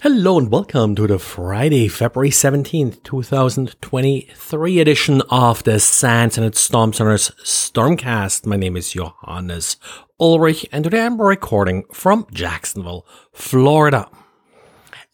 Hello and welcome to the Friday, February 17th, 2023 edition of the SANS Internet Storm Center's Stormcast. My name is Johannes Ulrich and today I'm recording from Jacksonville, Florida.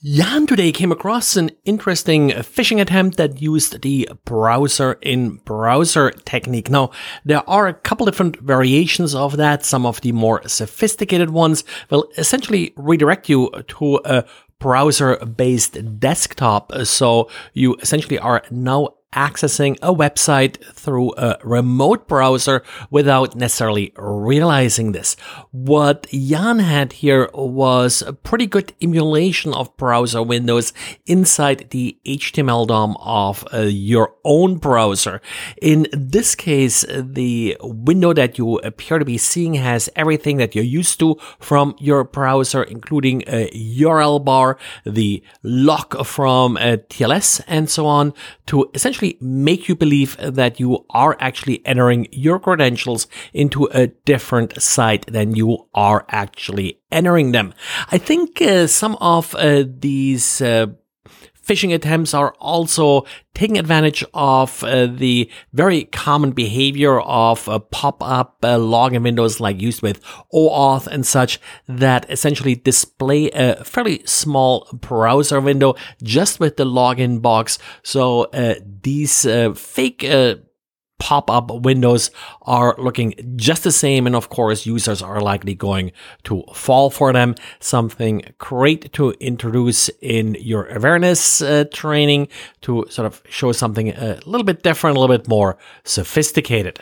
Jan today came across an interesting phishing attempt that used the browser in browser technique. Now, there are a couple different variations of that. Some of the more sophisticated ones will essentially redirect you to a browser based desktop. So you essentially are now accessing a website through a remote browser without necessarily realizing this. What Jan had here was a pretty good emulation of browser windows inside the HTML DOM of uh, your own browser. In this case, the window that you appear to be seeing has everything that you're used to from your browser, including a URL bar, the lock from a TLS, and so on, to essentially make you believe that you are actually entering your credentials into a different site than you are actually entering them. I think uh, some of uh, these uh, phishing attempts are also taking advantage of uh, the very common behavior of uh, pop-up uh, login windows like used with OAuth and such that essentially display a fairly small browser window just with the login box. So uh, these uh, fake uh, pop-up windows are looking just the same. And of course, users are likely going to fall for them. Something great to introduce in your awareness uh, training to sort of show something a little bit different, a little bit more sophisticated.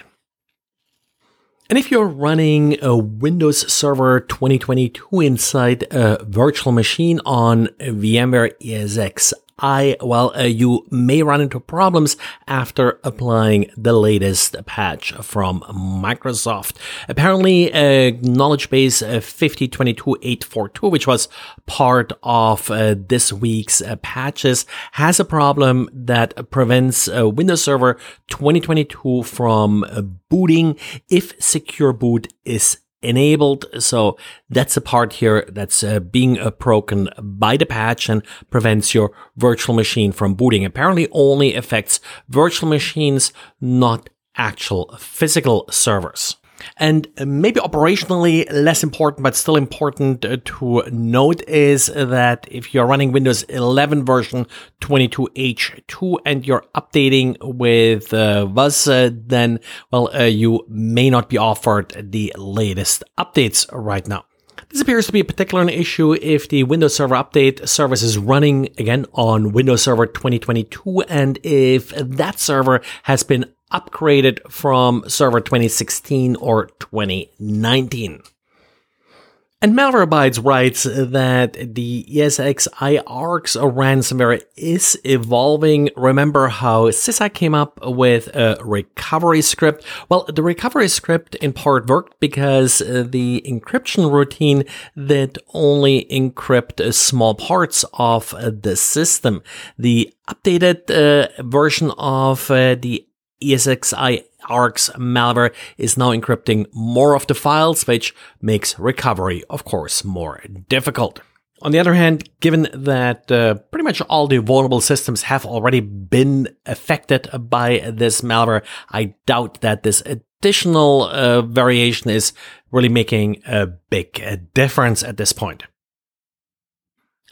And if you're running a Windows Server 2022 inside a virtual machine on VMware ESX I, well, uh, you may run into problems after applying the latest patch from Microsoft. Apparently, uh, knowledge base uh, 5022842, which was part of uh, this week's uh, patches, has a problem that prevents uh, Windows Server 2022 from booting if secure boot is enabled. So that's a part here that's uh, being uh, broken by the patch and prevents your virtual machine from booting. Apparently only affects virtual machines, not actual physical servers. And maybe operationally less important, but still important to note is that if you're running Windows 11 version 22H2 and you're updating with uh, WSUS, uh, then, well, uh, you may not be offered the latest updates right now. This appears to be a particular issue if the Windows Server Update service is running again on Windows Server 2022 and if that server has been upgraded from Server 2016 or 2019. And Malwarebytes writes that the ESXiArgs ransomware is evolving. Remember how CISA came up with a recovery script? Well, the recovery script in part worked because the encryption routine that only encrypt small parts of the system. The updated uh, version of uh, the ESXi ARCs malware is now encrypting more of the files, which makes recovery, of course, more difficult. On the other hand, given that uh, pretty much all the vulnerable systems have already been affected by this malware, I doubt that this additional uh, variation is really making a big uh, difference at this point.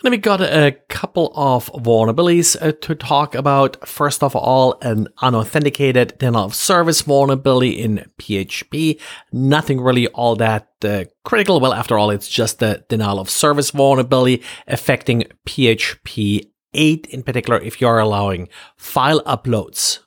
Then we got a couple of vulnerabilities uh, to talk about. First of all, an unauthenticated denial of service vulnerability in PHP. Nothing really all that uh, critical. Well, after all, it's just a denial of service vulnerability affecting PHP 8 in particular if you're allowing file uploads.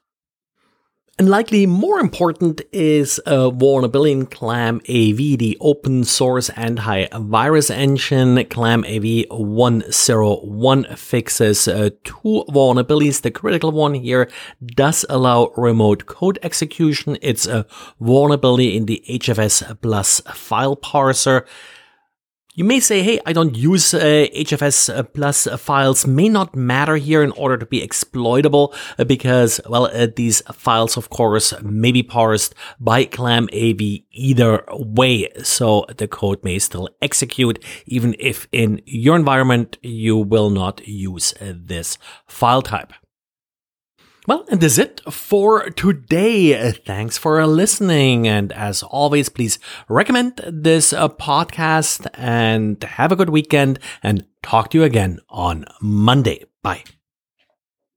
And likely more important is a vulnerability in ClamAV, the open source antivirus engine. ClamAV 101 fixes uh, two vulnerabilities. The critical one here does allow remote code execution. It's a vulnerability in the HFS plus file parser. You may say, hey, I don't use uh, HFS uh, plus files may not matter here in order to be exploitable uh, because, well, uh, these files, of course, may be parsed by ClamAV either way. So the code may still execute even if in your environment you will not use uh, this file type. Well, and that's it for today. Thanks for listening. And as always, please recommend this uh, podcast and have a good weekend and talk to you again on Monday. Bye.